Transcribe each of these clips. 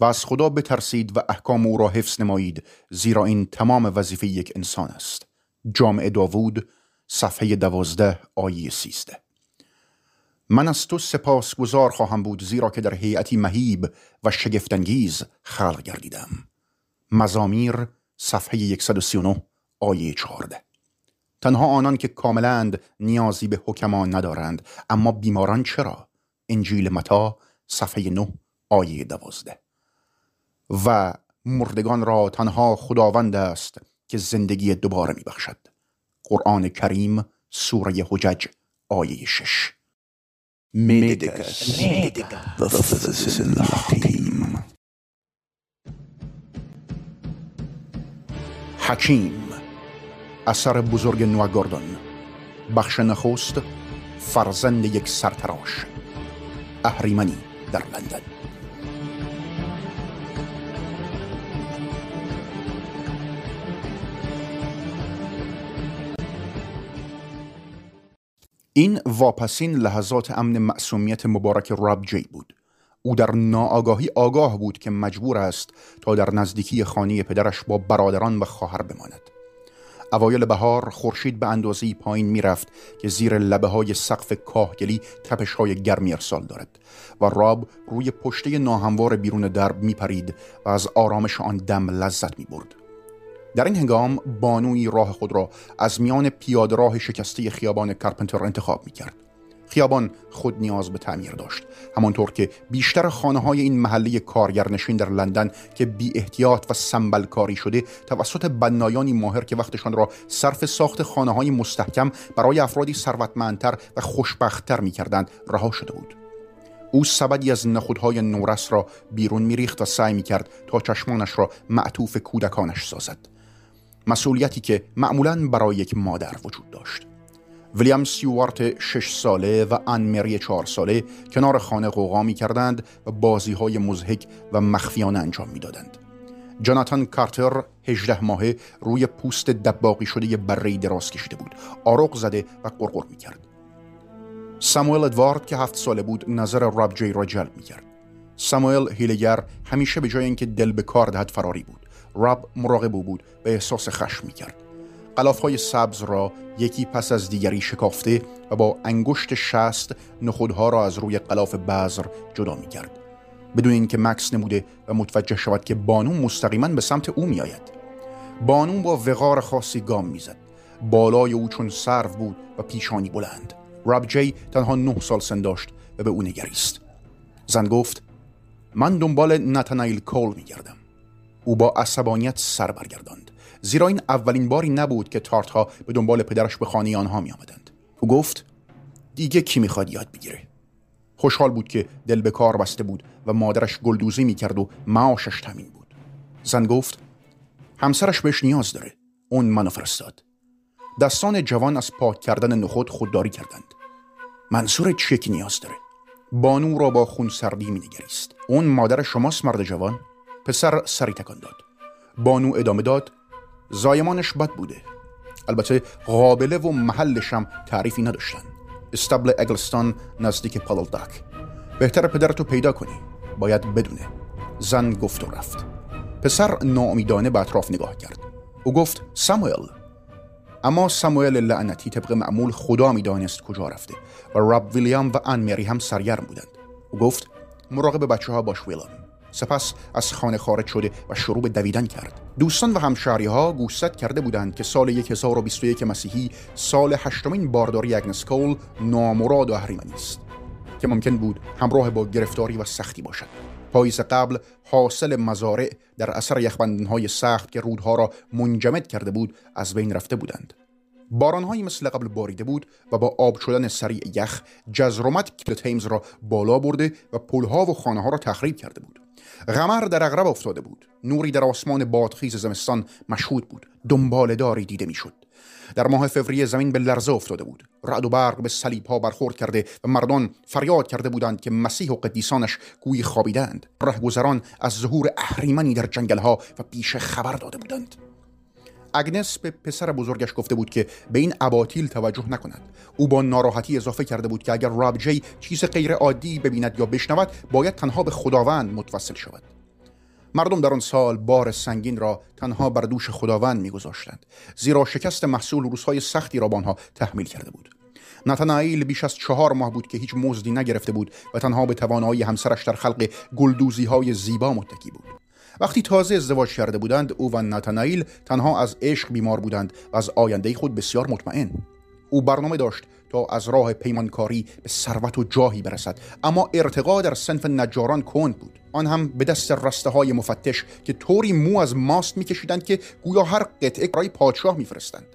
و از خدا بترسید و احکام او را حفظ نمایید زیرا این تمام وظیفه یک انسان است. جامعه داوود صفحه دوازده آیه سیزده. من از تو سپاس گذار خواهم بود زیرا که در هیئتی مهیب و شگفتانگیز خلق گردیدم. مزامیر صفحه 139 آیه 14 تنها آنان که کاملند نیازی به حکمان ندارند اما بیماران چرا؟ انجیل متا صفحه 9 آیه 12 و مردگان را تنها خداوند است که زندگی دوباره میبخشد. قرآن کریم سوره حجج آیه 6 حکیم اثر بزرگ نواگاردون بخش نخست فرزند یک سرتراش. اهریمنی در لندن. این واپسین لحظات امن معصومیت مبارک راب جی بود. او در ناآگاهی آگاه بود که مجبور است تا در نزدیکی خانه پدرش با برادران و خواهر بماند. اوایل بهار خورشید به اندازه پایین می‌رفت که زیر لبه های سقف کاهگلی تپش های گرمی ارسال دارد و راب روی پشته ناهموار بیرون درب میپرید و از آرامش آن دم لذت می‌برد. در این هنگام بانوی راه خود را از میان پیاده راه شکسته خیابان کرپنتر انتخاب می‌کرد. خیابان خود نیاز به تعمیر داشت همانطور که بیشتر خانه های این محله کارگرنشین در لندن که بی احتیاط و سنبل کاری شده توسط بنایانی ماهر که وقتشان را صرف ساخت خانه های مستحکم برای افرادی ثروتمندتر و خوشبختتر می کردند رها شده بود. او سبدی از نخودهای نورس را بیرون میریخت و سعی می کرد تا چشمانش را معطوف کودکانش سازد. مسئولیتی که معمولا برای یک مادر وجود داشت. ویلیام سیوارت شش ساله و ان مری چهار ساله کنار خانه قوقا می کردند و بازی های مزهک و مخفیانه انجام می‌دادند. جاناتان کارتر 18 ماهه روی پوست دباقی شده برهی دراز کشیده بود. آرق زده و قرقر می کرد ساموئل ادوارد که هفت ساله بود نظر راب جی را جلب می کرد ساموئل هیلگر همیشه به جای اینکه دل به کار دهد فراری بود. راب مراقب بود به احساس خشم می کرد های سبز را یکی پس از دیگری شکافته و با انگشت شست نخودها را از روی قلاف بذر جدا می کرد. بدون اینکه مکس نموده و متوجه شود که بانو مستقیما به سمت او می آید. بانو با وقار خاصی گام می‌زد. بالای او چون سرو بود و پیشانی بلند. راب جی تنها نه سال سن داشت و به او نگریست. زن گفت من دنبال نتانایل کول می گردم. او با عصبانیت سر برگرداند. زیرا این اولین باری نبود که تارت به دنبال پدرش به خانه آنها می آمدند. او گفت دیگه کی می‌خواد یاد بگیره؟ خوشحال بود که دل به کار بسته بود و مادرش گلدوزی می‌کرد و معاشش تمین بود. زن گفت همسرش بهش نیاز داره. اون منو فرستاد. دستان جوان از پاک کردن نخود خودداری کردند. منصور چکی نیاز داره؟ بانو را با خون سردی مینگریست. اون مادر شماست مرد جوان. پسر سری تکان داد. بانو ادامه داد زایمانش بد بوده. البته قابله و محلش هم تعریفی نداشتن. استبل اگلستان نزدیک پالالداک بهتر پدرتو پیدا کنی. باید بدونه. زن گفت و رفت. پسر ناامیدانه به اطراف نگاه کرد. او گفت ساموئل. اما ساموئل لعنتی طبق معمول خدا می‌دانست کجا رفته و راب ویلیام و ان مری هم سرگرم بودند. او گفت مراقب بچه ها باش ویلام سپس از خانه خارج شده و شروع به دویدن کرد. دوستان و همشهری ها گوشزد کرده بودند که سال 1021 مسیحی سال هشتمین بارداری اگنس کول نامراد و اهریمنی است که ممکن بود همراه با گرفتاری و سختی باشد. پاییز قبل حاصل مزارع در اثر یخبندنهای سخت که رودها را منجمد کرده بود از بین رفته بودند. بارانهایی مثل قبل باریده بود و با آب شدن سریع یخ جزرومت کل تیمز را بالا برده و پلها و خانه ها را تخریب کرده بود. غمر در اغرب افتاده بود. نوری در آسمان بادخیز زمستان مشهود بود. دنبال داری دیده می‌شد. در ماه فوریه زمین به لرزه افتاده بود. رعد و برق به صلیب ها برخورد کرده و مردان فریاد کرده بودند که مسیح و قدیسانش گویی خوابیدند رهگذران از ظهور اهریمنی در جنگل ها و پیش خبر داده بودند. اگنس به پسر بزرگش گفته بود که به این اباطیل توجه نکند. او با ناراحتی اضافه کرده بود که اگر راب جی چیز غیر عادی ببیند یا بشنود باید تنها به خداوند متوسل شود. مردم در آن سال بار سنگین را تنها بر دوش خداوند میگذاشتند. زیرا شکست محصول روزهای سختی را به آنها تحمیل کرده بود. نتانائیل بیش از چهار ماه بود که هیچ مزدی نگرفته بود و تنها به توانایی همسرش در خلق گلدوزی های زیبا متکی بود. وقتی تازه ازدواج کرده بودند او و نتانائیل تنها از عشق بیمار بودند و از آینده خود بسیار مطمئن. او برنامه داشت تا از راه پیمانکاری به ثروت و جاهی برسد اما ارتقا در سنف نجاران کند بود. آن هم به دست رسته های مفتش که طوری مو از ماست میکشیدند که گویا هر قطعه برای پادشاه میفرستند.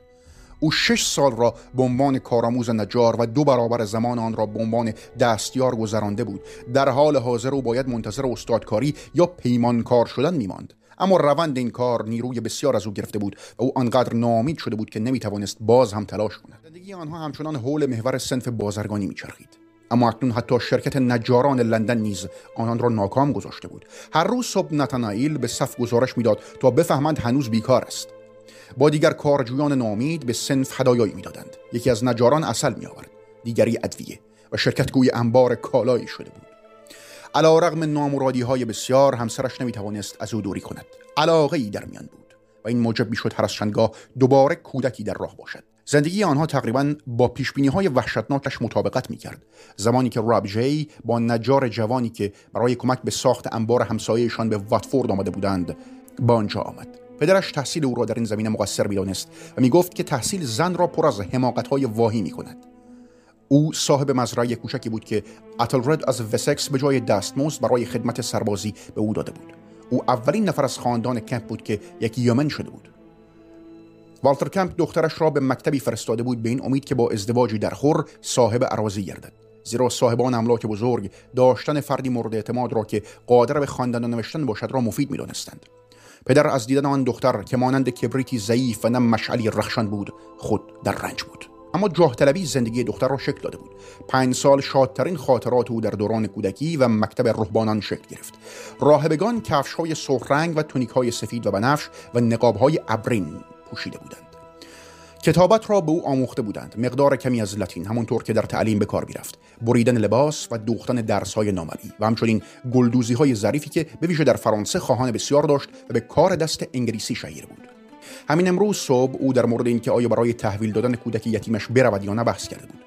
او شش سال را به عنوان کارآموز نجار و دو برابر زمان آن را به عنوان دستیار گذرانده بود. در حال حاضر او باید منتظر استادکاری یا پیمانکار شدن میماند. اما روند این کار نیروی بسیار از او گرفته بود و او آنقدر ناامید شده بود که نمی‌توانست باز هم تلاش کند. زندگی آنها همچنان حول محور سنف بازرگانی میچرخید. اما اکنون حتی شرکت نجاران لندن نیز آنان را ناکام گذاشته بود. هر روز صبح نتانائیل به صف گزارش می‌داد تا بفهمند هنوز بیکار است. با دیگر کارجویان نامید به سنف هدایایی می‌دادند. یکی از نجاران اصل می آورد دیگری ادویه و شرکت گوی انبار کالایی شده بود. علا رغم نامرادی های بسیار همسرش نمی توانست از او دوری کند. علاقه ای در میان بود و این موجب می‌شد هر از چندگاه دوباره کودکی در راه باشد. زندگی آنها تقریبا با پیش های وحشتناکش مطابقت می کرد زمانی که راب جی با نجار جوانی که برای کمک به ساخت انبار همسایهشان به واتفورد آمده بودند به آنجا آمد. پدرش تحصیل او را در این زمینه مقصر می‌دانست و می گفت که تحصیل زن را پر از های واهی می کند او صاحب مزرعه کوچکی بود که اتلرد از وسکس به جای دستمزد برای خدمت سربازی به او داده بود. او اولین نفر از خاندان کمپ بود که یک یمن شده بود. والتر کمپ دخترش را به مکتبی فرستاده بود به این امید که با ازدواجی در خور صاحب عراضی گردد. زیرا صاحبان املاک بزرگ داشتن فردی مورد اعتماد را که قادر به خواندن و نوشتن باشد را مفید می‌دانستند. پدر از دیدن آن دختر که مانند کبریتی ضعیف و نه مشعلی رخشان بود خود در رنج بود. اما جاه طلبی زندگی دختر را شکل داده بود. پنج سال شادترین خاطرات او در دوران کودکی و مکتب رهبانان شکل گرفت. راهبگان کفش های سرخ رنگ و تونیک های سفید و بنفش و نقاب های ابرین پوشیده بودند. کتابت را به او آموخته بودند. مقدار کمی از لاتین همونطور که در تعلیم به کار می‌رفت. بریدن لباس و دوختن درس های نامری و همچنین گلدوزی های ظریفی که به ویژه در فرانسه خواهان بسیار داشت و به کار دست انگلیسی شهیر بود. همین امروز صبح او در مورد اینکه آیا برای تحویل دادن کودک یتیمش برود یا نه بحث کرده بود.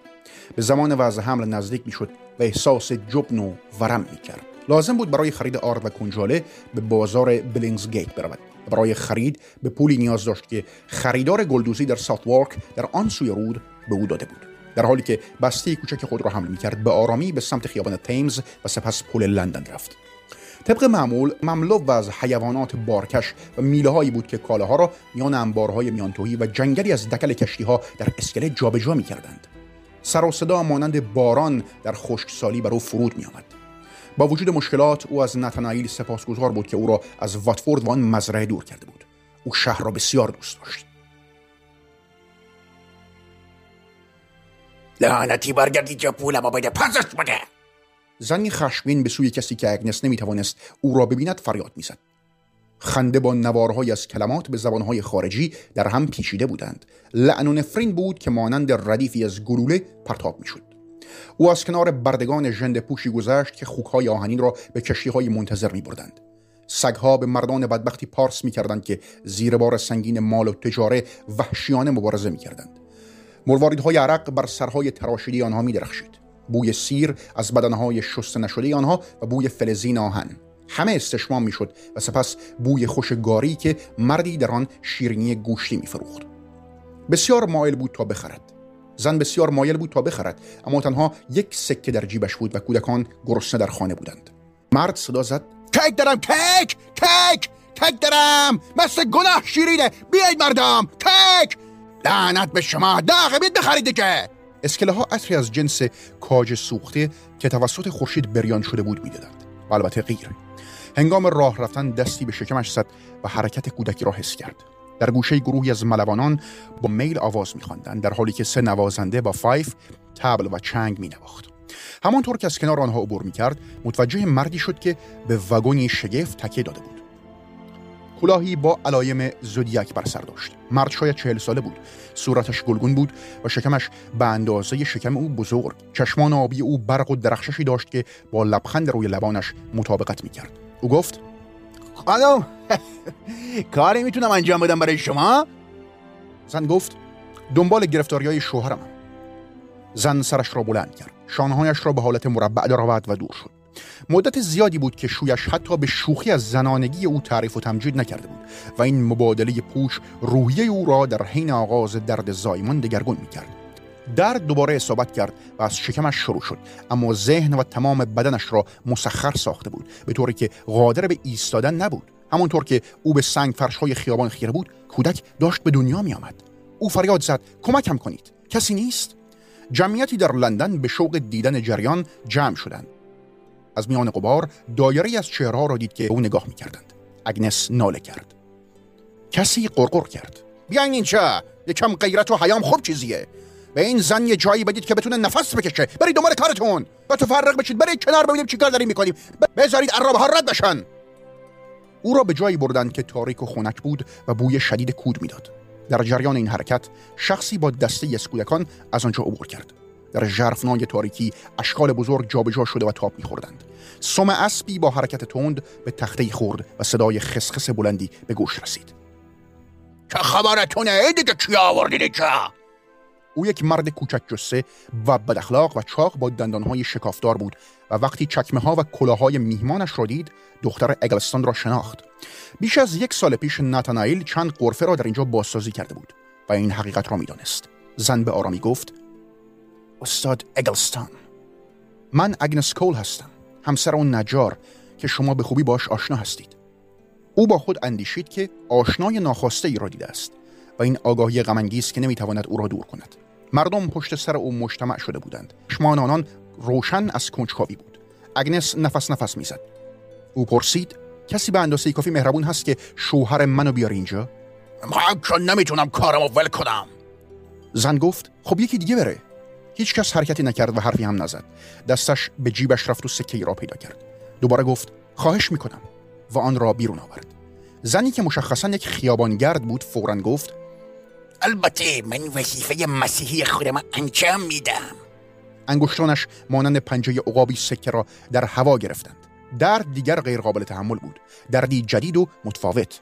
به زمان وضع حمل نزدیک می‌شد و احساس جبن و ورم می‌کرد. لازم بود برای خرید آرد و کنجاله به بازار بلینگز گیت برود. برای خرید به پولی نیاز داشت که خریدار گلدوزی در ساوت وارک در آن سوی رود به او داده بود. در حالی که بسته کوچک خود را حمل می‌کرد به آرامی به سمت خیابان تیمز و سپس پل لندن رفت. طبق معمول مملو و از حیوانات بارکش و میله هایی بود که کالاها را میان انبارهای میانتوهی و جنگلی از دکل کشتی ها در اسکله جابجا می‌کردند. سر و صدا مانند باران در خشکسالی بر او فرود می آمد. با وجود مشکلات او از نتانائیل سپاسگزار بود که او را از واتفورد و آن مزرعه دور کرده بود. او شهر را بسیار دوست داشت. لعنتی برگردی که پولم بده پسش بده. زنی خشمگین به سوی کسی که اگنس نمی‌توانست او را ببیند فریاد می‌زد. خنده با نوارهای از کلمات به زبانهای خارجی در هم پیچیده بودند. لعن و نفرین بود که مانند ردیفی از گلوله پرتاب می‌شد. او از کنار بردگان ژنده پوشی گذشت که خوکهای آهنین را به کشتیهای منتظر می بردند. سگها به مردان بدبختی پارس می کردند که زیر بار سنگین مال و تجاره وحشیانه مبارزه می کردند. مرواریدهای عرق بر سرهای تراشیده آنها می درخشید. بوی سیر از بدنهای شسته نشده آنها و بوی فلزین آهن همه استشمام می‌شد و سپس بوی خوش گاری که مردی در آن شیرینی گوشتی میفروخت بسیار مایل بود تا بخرد زن بسیار مایل بود تا بخرد اما تنها یک سکه در جیبش بود و کودکان گرسنه در خانه بودند. مرد صدا زد کیک دارم کیک! کیک! کیک دارم! مثل گناه شیرینه! بیاید مردم! کیک! لعنت به شما! داغه بید بخرید که اسکله ها عطری از جنس کاج سوخته که توسط خورشید بریان شده بود می‌دادند. البته غیر. هنگام راه رفتن دستی به شکمش زد و حرکت کودکی را حس کرد. در گوشه گروهی از ملوانان با میل آواز میخواندند در حالی که سه نوازنده با فایف تبل و چنگ مینواخت. همانطور که از کنار آنها عبور می‌کرد متوجه مردی شد که به وگونی شگفت تکیه داده بود. کلاهی با علایم زودیاک بر سر داشت. مرد شاید چهل ساله بود. صورتش گلگون بود و شکمش به اندازه شکم او بزرگ. چشمان آبی او برق و درخششی داشت که با لبخند روی لبانش مطابقت می‌کرد. او گفت خانم کاری می‌تونم انجام بدم برای شما؟ زن گفت دنبال گرفتاری های شوهرم. زن سرش را بلند کرد. شانهایش را به حالت مربع درآورد و دور شد. مدت زیادی بود که شویش حتی به شوخی از زنانگی او تعریف و تمجید نکرده بود و این مبادله پوش روحیه او را در حین آغاز درد زایمان دگرگون می‌کرد. درد دوباره اصابت کرد و از شکمش شروع شد. اما ذهن و تمام بدنش را مسخر ساخته بود. به طوری که قادر به ایستادن نبود. همانطور که او به سنگ فرشهای خیابان خیره بود کودک داشت به دنیا می آمد. او فریاد زد کمکم کنید. کسی نیست؟ جمعیتی در لندن به شوق دیدن جریان جمع شدند. از میان قبار دایره از چهرها را دید که او نگاه می‌کردند. اگنس ناله کرد. کسی قرقر کرد. بیاین اینجا! یکم غیرت و حیام خوب چیزیه. به این زن یه جایی بدید که بتونه نفس بکشه. برید دنبال کارتون. و تو فرق بشید. برید کنار ببینیم چیکار داریم می‌کنیم. بذارید عرابه ها رد بشن. او را به جایی بردند که تاریک و خنک بود و بوی شدید کود می‌داد. در جریان این حرکت شخصی با دسته اسکودکان از آنجا عبور کرد. در ژرفنای تاریکی اشکال بزرگ جابجا شده و تاب میخوردند. سم اسبی با حرکت تند به تخته خورد و صدای خسخس بلندی به گوش رسید. چه خبرتونه؟ دیگه کی آوردید که او یک مرد کوچک جسه و بداخلاق و چاق با دندانهای شکافدار بود و وقتی چکمه ها و کلاهای میهمانش را دید دختر اگلستان را شناخت. بیش از یک سال پیش ناتانائیل چند قرفه را در اینجا بازسازی کرده بود و این حقیقت را می‌دانست. زن به آرامی گفت استاد اگلستان من اگنس کول هستم همسر اون نجار که شما به خوبی باش آشنا هستید. او با خود اندیشید که آشنای ناخواسته ای را دیده است و این آگاهی غمانگیز که نمی‌تواند او را دور کند. مردم پشت سر او مجتمع شده بودند. چشمان آنان روشن از کنجکاوی بود. اگنس نفس نفس می‌زد. او پرسید کسی به اندازه کافی مهربون هست که شوهر منو بیار اینجا؟ من که نمی‌تونم کارمو ول کنم. زن گفت خب یکی دیگه بره. هیچ کس حرکتی نکرد و حرفی هم نزد. دستش به جیبش رفت و سکه را پیدا کرد. دوباره گفت خواهش می‌کنم. و آن را بیرون آورد. زنی که مشخصا یک خیابانگرد بود فورا گفت البته من وظیفه مسیحی خودم انجام میدم. انگشتانش مانند پنجه عقابی سکه را در هوا گرفتند. درد دیگر غیر قابل تحمل بود. دردی جدید و متفاوت.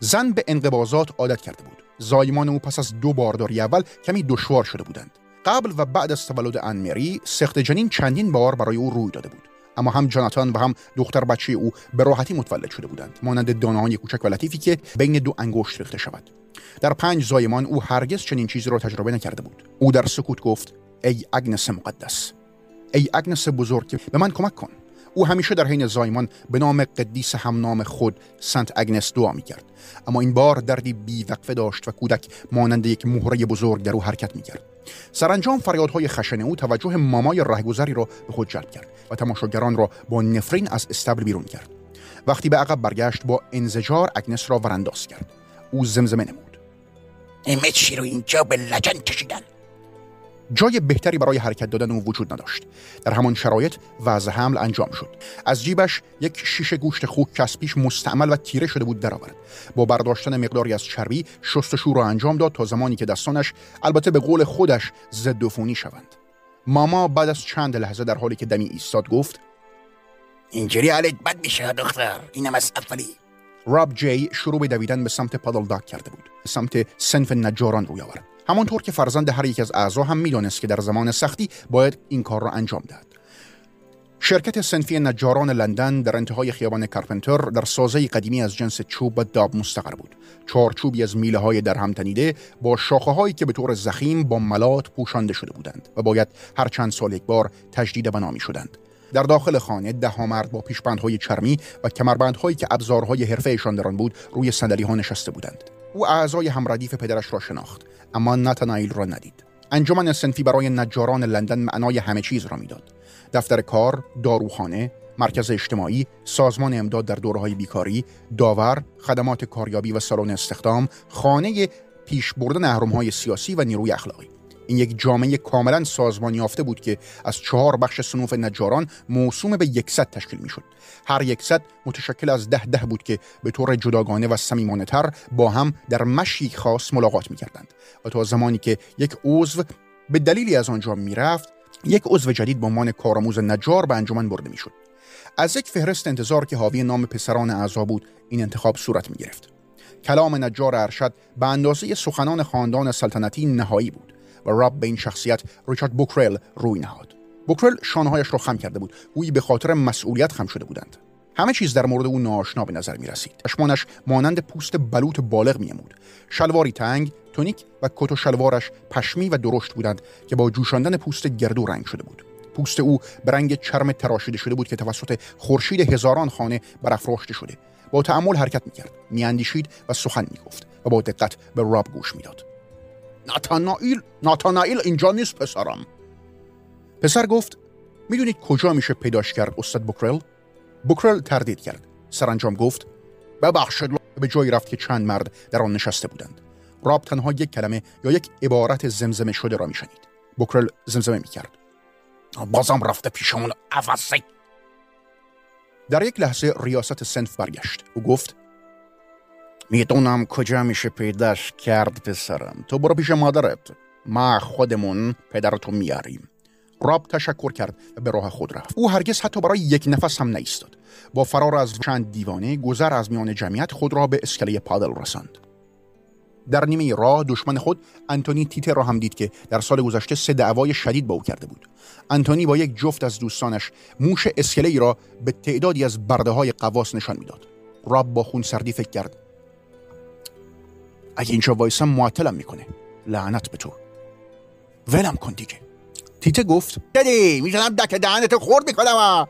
زن به انقباضات عادت کرده بود. زایمان او پس از دو بارداری اول کمی دشوار شده بودند. قبل و بعد از تولد انمری سخت جنین چندین بار برای او روی داده بود. اما هم جاناتان و هم دختر بچه او به راحتی متولد شده بودند. مانند دانه‌های کوچک و لطیفی که بین دو انگشت ریخته شود. در پنج زایمان او هرگز چنین چیزی را تجربه نکرده بود. او در سکوت گفت ای اگنس مقدس ای اگنس بزرگ به من کمک کن. او همیشه در حین زایمان به نام قدیس همنام خود سنت اگنس دعا می کرد اما این بار دردی بیوقفه داشت و کودک مانند یک مهره بزرگ در او حرکت می کرد سرانجام فریادهای خشن او توجه مامای رهگذری را به خود جلب کرد و تماشاگران را با نفرین از استبل بیرون کرد. وقتی به عقب برگشت با انزجار اگنس را ورانداز کرد. او زمزمه نمود. چی رو اینجا به لجن کشیدن. جای بهتری برای حرکت دادن او وجود نداشت. در همان شرایط وضع حمل انجام شد. از جیبش یک شیشه گوشت خوک پیش مستعمل و تیره شده بود درآورد. با برداشتن مقداری از چربی شستشو را انجام داد تا زمانی که دستانش البته به قول خودش ضد عفونی شوند. ماما بعد از چند لحظه در حالی که دمی ایستاد گفت اینجوری حالت بد میشه دختر. اینم از اولی. راب جی شروع به دویدن به سمت پادل داک کرده بود. سمت سنف نجاران روی آورد. همانطور که فرزند هر یک از اعضا هم می‌دانست که در زمان سختی باید این کار را انجام دهد. شرکت سنفی نجاران لندن در انتهای خیابان کارپنتر در سازه قدیمی از جنس چوب و داب مستقر بود. چارچوبی از میله های در هم تنیده با شاخه هایی که به طور زخیم با ملات پوشانده شده بودند و باید هر چند سال یک بار تجدید بنا می شدند در داخل خانه ده مرد با پیشبندهای چرمی و کمربندهایی که ابزارهای حرفهشان در آن بود روی صندلی ها نشسته بودند. او اعضای همردیف پدرش را شناخت اما نتانائیل را ندید. انجمن سنفی برای نجاران لندن معنای همه چیز را می‌داد. دفتر کار داروخانه مرکز اجتماعی سازمان امداد در دورهای بیکاری داور خدمات کاریابی و سالن استخدام خانه پیش بردن اهرم‌های سیاسی و نیروی اخلاقی. این یک جامعه کاملا سازمان یافته بود که از چهار بخش صنوف نجاران موسوم به یکصد تشکیل می‌شد. هر یکصد متشکل از ده ده بود که به طور جداگانه و صمیمانه تر با هم در مشی خاص ملاقات می‌کردند و تا زمانی که یک عضو به دلیلی از آنجا می‌رفت یک عضو جدید با عنوان کارآموز نجار به انجمن برده می‌شد. از یک فهرست انتظار که حاوی نام پسران اعضا بود این انتخاب صورت می گرفت. کلام نجار ارشد به اندازه سخنان خاندان سلطنتی نهایی بود. و راب به این شخصیت ریچارد بوکرل روی نهاد بوکرل شانههایش را خم کرده بود گویی به خاطر مسئولیت خم شده بودند همه چیز در مورد او ناآشنا به نظر می رسید. چشمانش مانند پوست بلوط بالغ میمود. شلواری تنگ، تونیک و کت و شلوارش پشمی و درشت بودند که با جوشاندن پوست گردو رنگ شده بود. پوست او به رنگ چرم تراشیده شده بود که توسط خورشید هزاران خانه برافراشته شده. با تعمل حرکت می‌کرد، میاندیشید و سخن می‌گفت و با دقت به راب گوش می‌داد. ناتانائیل ناتانائیل اینجا نیست پسرم. پسر گفت می‌دونید کجا میشه پیداش کرد استاد بوکرل بوکرل تردید کرد. سرانجام گفت ببخشید به جایی رفت که چند مرد در آن نشسته بودند. راب تنها یک کلمه یا یک عبارت زمزمه شده را میشنید. بوکرل زمزمه می‌کرد. بازم رفته پیشمون عوضی در یک لحظه ریاست سنف برگشت. او گفت می‌دونم کجا میشه پیداش کرد پسرم؟ تو برو پیش مادرت. ما خودمون پدرتو میاریم. راب تشکر کرد و به راه خود رفت. او هرگز حتی برای یک نفس هم نایستاد با فرار از چند دیوانه گذر از میان جمعیت خود را به اسکله پادل رساند. در نیمه راه دشمن خود انتونی تیتر را هم دید که در سال گذشته سه دعوای شدید با او کرده بود. انتونی با یک جفت از دوستانش موش اسکله را به تعدادی از برده های قواس نشان می‌داد. راب با خون سردی فکر کرد. اگه اینجا وایسم معطلم می‌کنه. لعنت به تو. ولم کن دیگه. تیته گفت دیدی می‌زنم دک دهنتو خورد می‌کنم.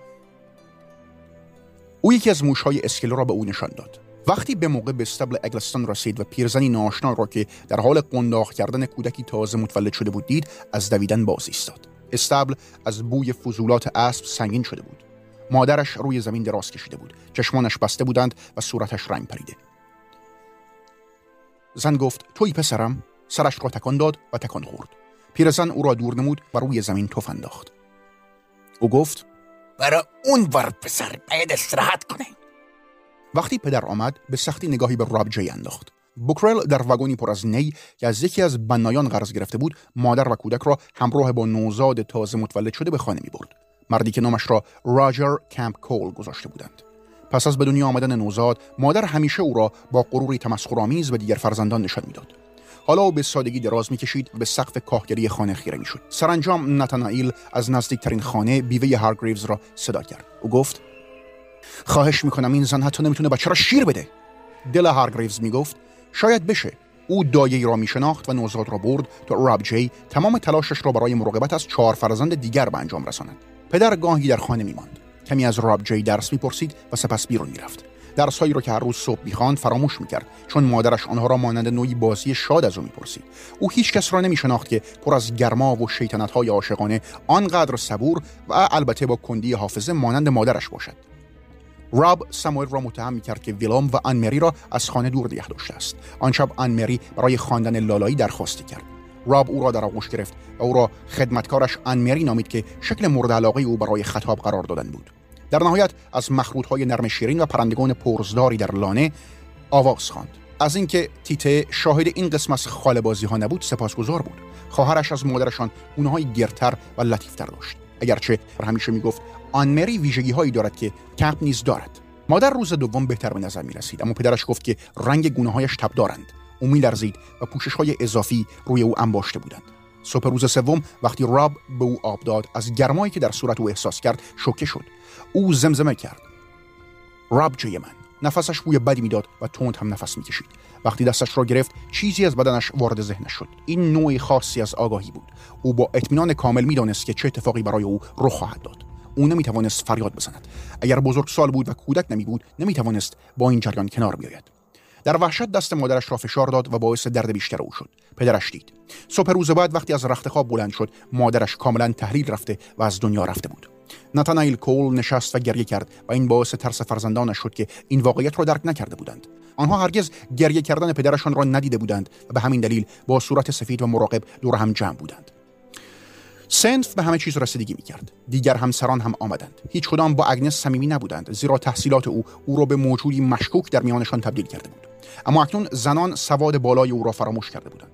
او یکی از موشهای اسکله را به او نشان داد. وقتی به موقع به استبل اگلستان رسید و پیرزنی ناشنا را که در حال قنداق کردن کودکی تازه متولد شده بود دید از دویدن باز ایستاد. استبل از بوی فضولات اسب سنگین شده بود. مادرش روی زمین دراز کشیده بود. چشمانش بسته بودند و صورتش رنگ پریده. زن گفت توی پسرم. سرش را تکان داد و تکان خورد. پیرزن او را دور نمود و روی زمین توف انداخت. او گفت برای اون ور پسر باید استراحت کنه وقتی پدر آمد به سختی نگاهی به راب جی انداخت. بوکرل در وگونی پر از نی که از یکی از بنایان قرض گرفته بود مادر و کودک را همراه با نوزاد تازه متولد شده به خانه می برد مردی که نامش را راجر کمپ کول گذاشته بودند. پس از به دنیا آمدن نوزاد مادر همیشه او را با غروری تمسخرآمیز به دیگر فرزندان نشان می‌داد. حالا او به سادگی دراز می‌کشید و به سقف کاهگری خانه خیره می‌شد. سرانجام نتانائیل از نزدیکترین خانه بیوه هارگریوز را صدا کرد. او گفت خواهش می‌کنم این زن حتی نمی‌تونه بچه را شیر بده. دل هارگریوز می‌گفت شاید بشه. او دایه را میشناخت و نوزاد را برد تا راب جی تمام تلاشش را برای مراقبت از چهار فرزند دیگر به انجام رساند. پدر گاهی در خانه میماند. کمی از راب جی درس می‌پرسید و سپس بیرون می‌رفت. درسهایی را که هر روز صبح می‌خواند فراموش می‌کرد چون مادرش آنها را مانند نوعی بازی شاد از او می‌پرسید. او هیچ کس را نمیشناخت که پر از گرما و شیطنت های عاشقانه آنقدر صبور و البته با کندی حافظه مانند مادرش باشد. راب ساموئل را متهم می‌کرد که ویلام و آنمری را از خانه دور نگه داشته است. آن شب آنمری برای خواندن لالایی درخواستی کرد. راب او را در آغوش گرفت و او را خدمتکارش آنمری نامید که شکل مورد علاقه او برای خطاب قرار دادن بود. در نهایت از های نرم شیرین و پرندگان پرزداری در لانه آواز خواند. از اینکه تیته شاهد این قسم از خاله بازی ها نبود سپاسگزار بود. خواهرش از مادرشان اونهای گرتر و لطیفتر داشت. اگرچه همیشه می‌گفت آن مری ویژگی هایی دارد که کمپ نیز دارد. مادر روز دوم بهتر به نظر می رسید اما پدرش گفت که رنگ گونه هایش تب دارند. او می لرزید و پوشش های اضافی روی او انباشته بودند. صبح روز سوم وقتی راب به او آب داد از گرمایی که در صورت او احساس کرد شوکه شد. او زمزمه کرد. راب جوی من. نفسش بوی بدی می‌داد و تند هم نفس می‌کشید. وقتی دستش را گرفت چیزی از بدنش وارد ذهنش شد. این نوع خاصی از آگاهی بود. او با اطمینان کامل می‌دانست که چه اتفاقی برای او رخ خواهد داد. او نمی‌توانست فریاد بزند. اگر بزرگسال بود و کودک نمی بود نمی‌توانست با این جریان کنار بیاید. در وحشت دست مادرش را فشار داد و باعث درد بیشتر او شد پدرش دید صبح روز بعد وقتی از رخت خواب بلند شد مادرش کاملا تحلیل رفته و از دنیا رفته بود نتانایل کول نشست و گریه کرد و این باعث ترس فرزندانش شد که این واقعیت را درک نکرده بودند آنها هرگز گریه کردن پدرشان را ندیده بودند و به همین دلیل با صورت سفید و مراقب دور هم جمع بودند سنف به همه چیز رسیدگی می کرد. دیگر همسران هم آمدند. هیچ کدام با اگنس صمیمی نبودند زیرا تحصیلات او او را به موجودی مشکوک در میانشان تبدیل کرده بود. اما اکنون زنان سواد بالای او را فراموش کرده بودند.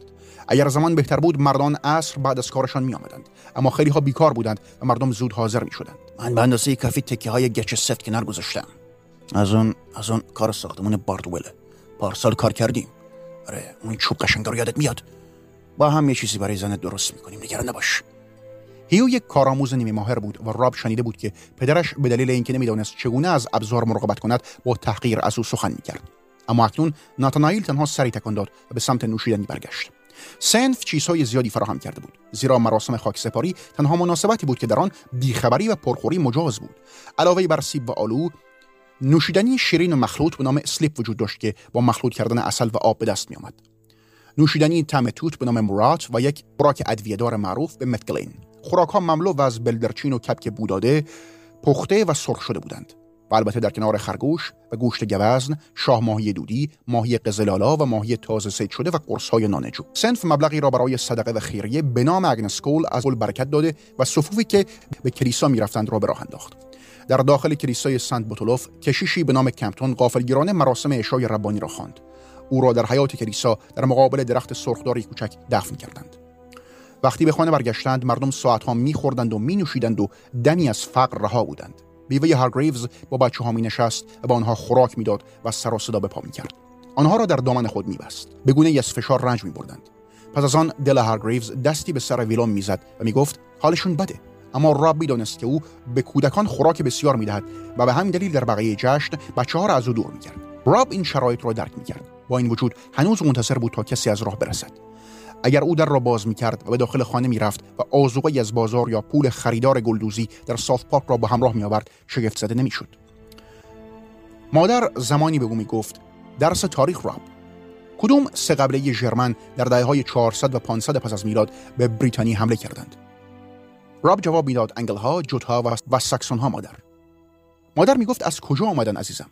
اگر زمان بهتر بود مردان عصر بعد از کارشان می آمدند. اما خیلی ها بیکار بودند و مردم زود حاضر می شدند. من به اندازه کافی تکه های گچ سفت کنار گذاشتم. از اون از اون کار ساختمون باردوله. پارسال کار کردیم. آره اون چوب قشنگ رو یادت میاد. با هم یه چیزی برای زنت درست می‌کنیم نگران نباش. هیو یک کارآموز نیمه ماهر بود و راب شنیده بود که پدرش به دلیل اینکه نمی‌دانست چگونه از ابزار مراقبت کند با تحقیر از او سخن می‌کرد اما اکنون ناتانائیل تنها سری تکان داد و به سمت نوشیدنی برگشت. سنف چیزهای زیادی فراهم کرده بود زیرا مراسم خاکسپاری تنها مناسبتی بود که در آن بیخبری و پرخوری مجاز بود. علاوه بر سیب و آلو نوشیدنی شیرین و مخلوط به نام اسلیپ وجود داشت که با مخلوط کردن اصل و آب به دست می آمد. نوشیدنی تم توت به نام مرات و یک خوراک ادویهدار معروف به متگلین. خوراک ها مملو و از بلدرچین و کپک بوداده پخته و سرخ شده بودند. و البته در کنار خرگوش و گوشت گوزن، شاه ماهی دودی، ماهی قزل‌آلا و ماهی تازه صید شده و قرص های نان جو. صنف مبلغی را برای صدقه و خیریه به نام اگنس کول از گل برکت داده و صفوفی که به کلیسا می‌رفتند را به راه انداخت. در داخل کلیسای سنت بوتولوف کشیشی به نام کمپتون غافلگیرانه مراسم عشای ربانی را خواند. او را در حیاط کلیسا در مقابل درخت سرخداری کوچک دفن کردند. وقتی به خانه برگشتند مردم ساعتها میخوردند و مینوشیدند و دمی از فقر رها بودند بیوه هارگریوز با بچه ها می نشست و به آنها خوراک می‌داد و سر و صدا به پا می کرد. آنها را در دامن خود میبست. به گونه از فشار رنج می بردند. پس از آن دل هارگریوز دستی به سر ویلون می‌زد و می‌گفت حالشون بده. اما راب می‌دانست که او به کودکان خوراک بسیار می‌دهد و به همین دلیل در بقیه جشن بچه ها را از او دور می‌کرد راب این شرایط را درک می‌کرد. با این وجود هنوز منتظر بود تا کسی از راه برسد. اگر او در را باز می کرد و به داخل خانه می رفت و آذوقه از بازار یا پول خریدار گلدوزی در ساوت وارک را با همراه می آورد شگفت زده نمی شد. مادر زمانی به او می گفت درس تاریخ راب کدوم سه قبیله ژرمن در دهه های 400 و 500 پس از میلاد به بریتانی حمله کردند. راب جواب می‌داد انگل ها جوت و, و ساکسون ها مادر. مادر می‌گفت از کجا آمدن عزیزم؟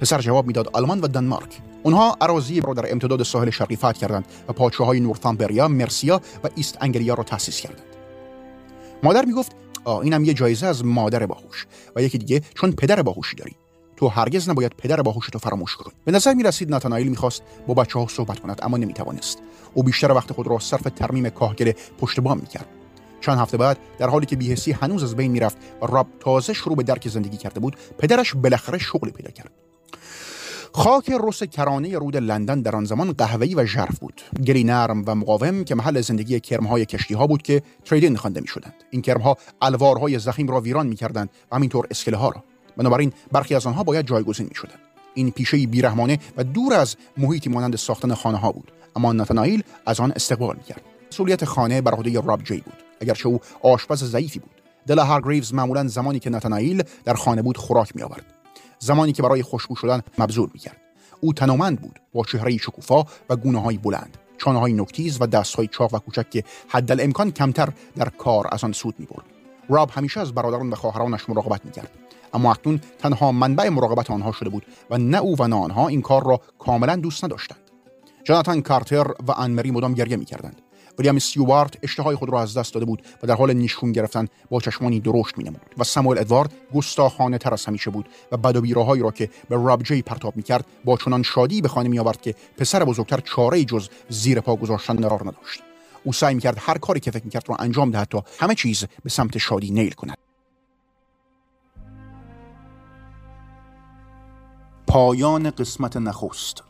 پسر جواب می‌داد آلمان و دانمارک اونها اراضی را در امتداد ساحل شرقی فتح کردند و پادشاه های نورتامبریا، مرسیا و ایست انگلیا را تأسیس کردند. مادر می‌گفت آ اینم یه جایزه از مادر باهوش و یکی دیگه چون پدر باهوشی داری. تو هرگز نباید پدر باهوش تو فراموش کنی. به نظر می رسید می‌خواست با بچه ها صحبت کند اما نمی‌توانست. او بیشتر وقت خود را صرف ترمیم کاهگل پشت بام می‌کرد. چند هفته بعد در حالی که بیهسی هنوز از بین می‌رفت و راب تازه شروع به درک زندگی کرده بود پدرش بالاخره شغلی پیدا کرد. خاک رس کرانه رود لندن در آن زمان قهوه‌ای و ژرف بود. گلی نرم و مقاوم که محل زندگی کرمهای کشتی ها بود که تریدین خوانده می‌شدند. این کرمها الوارهای زخیم را ویران می‌کردند و همینطور اسکله ها را. بنابراین برخی از آنها باید جایگزین می‌شدند. این پیشه بیرحمانه و دور از محیطی مانند ساختن خانه ها بود. اما ناتانائیل از آن استقبال می‌کرد. مسئولیت خانه بر عهده راب جی بود. اگرچه او آشپز ضعیفی بود. دل هارگریوز معمولا زمانی که ناتانائیل در خانه بود خوراک می زمانی که برای خوشبو شدن مبذول می‌کرد. او تنومند بود با چهره شکوفا و گونه های بلند چانه های نکتیز و دست های چاق و کوچک که حد امکان کمتر در کار از آن سود می برد. راب همیشه از برادران و خواهرانش مراقبت می‌کرد. اما اکنون تنها منبع مراقبت آنها شده بود و نه او و نه آنها این کار را کاملا دوست نداشتند. جاناتان کارتر و انمری مدام گریه می‌کردند. ویلیام سیوارت اشتهای خود را از دست داده بود و در حال نیشخون گرفتن با چشمانی درشت مینمود و ساموئل ادوارد گستاخانه تر از همیشه بود و بد و بیراهایی را که به راب جی پرتاب می‌کرد با چنان شادی به خانه میآورد که پسر بزرگتر چاره جز زیر پا گذاشتن قرار نداشت. او سعی می‌کرد هر کاری که فکر می‌کرد را انجام دهد تا همه چیز به سمت شادی نیل کند. پایان قسمت نخست.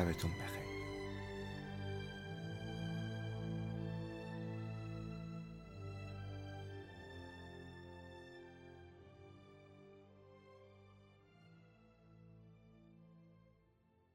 شبتون بخیر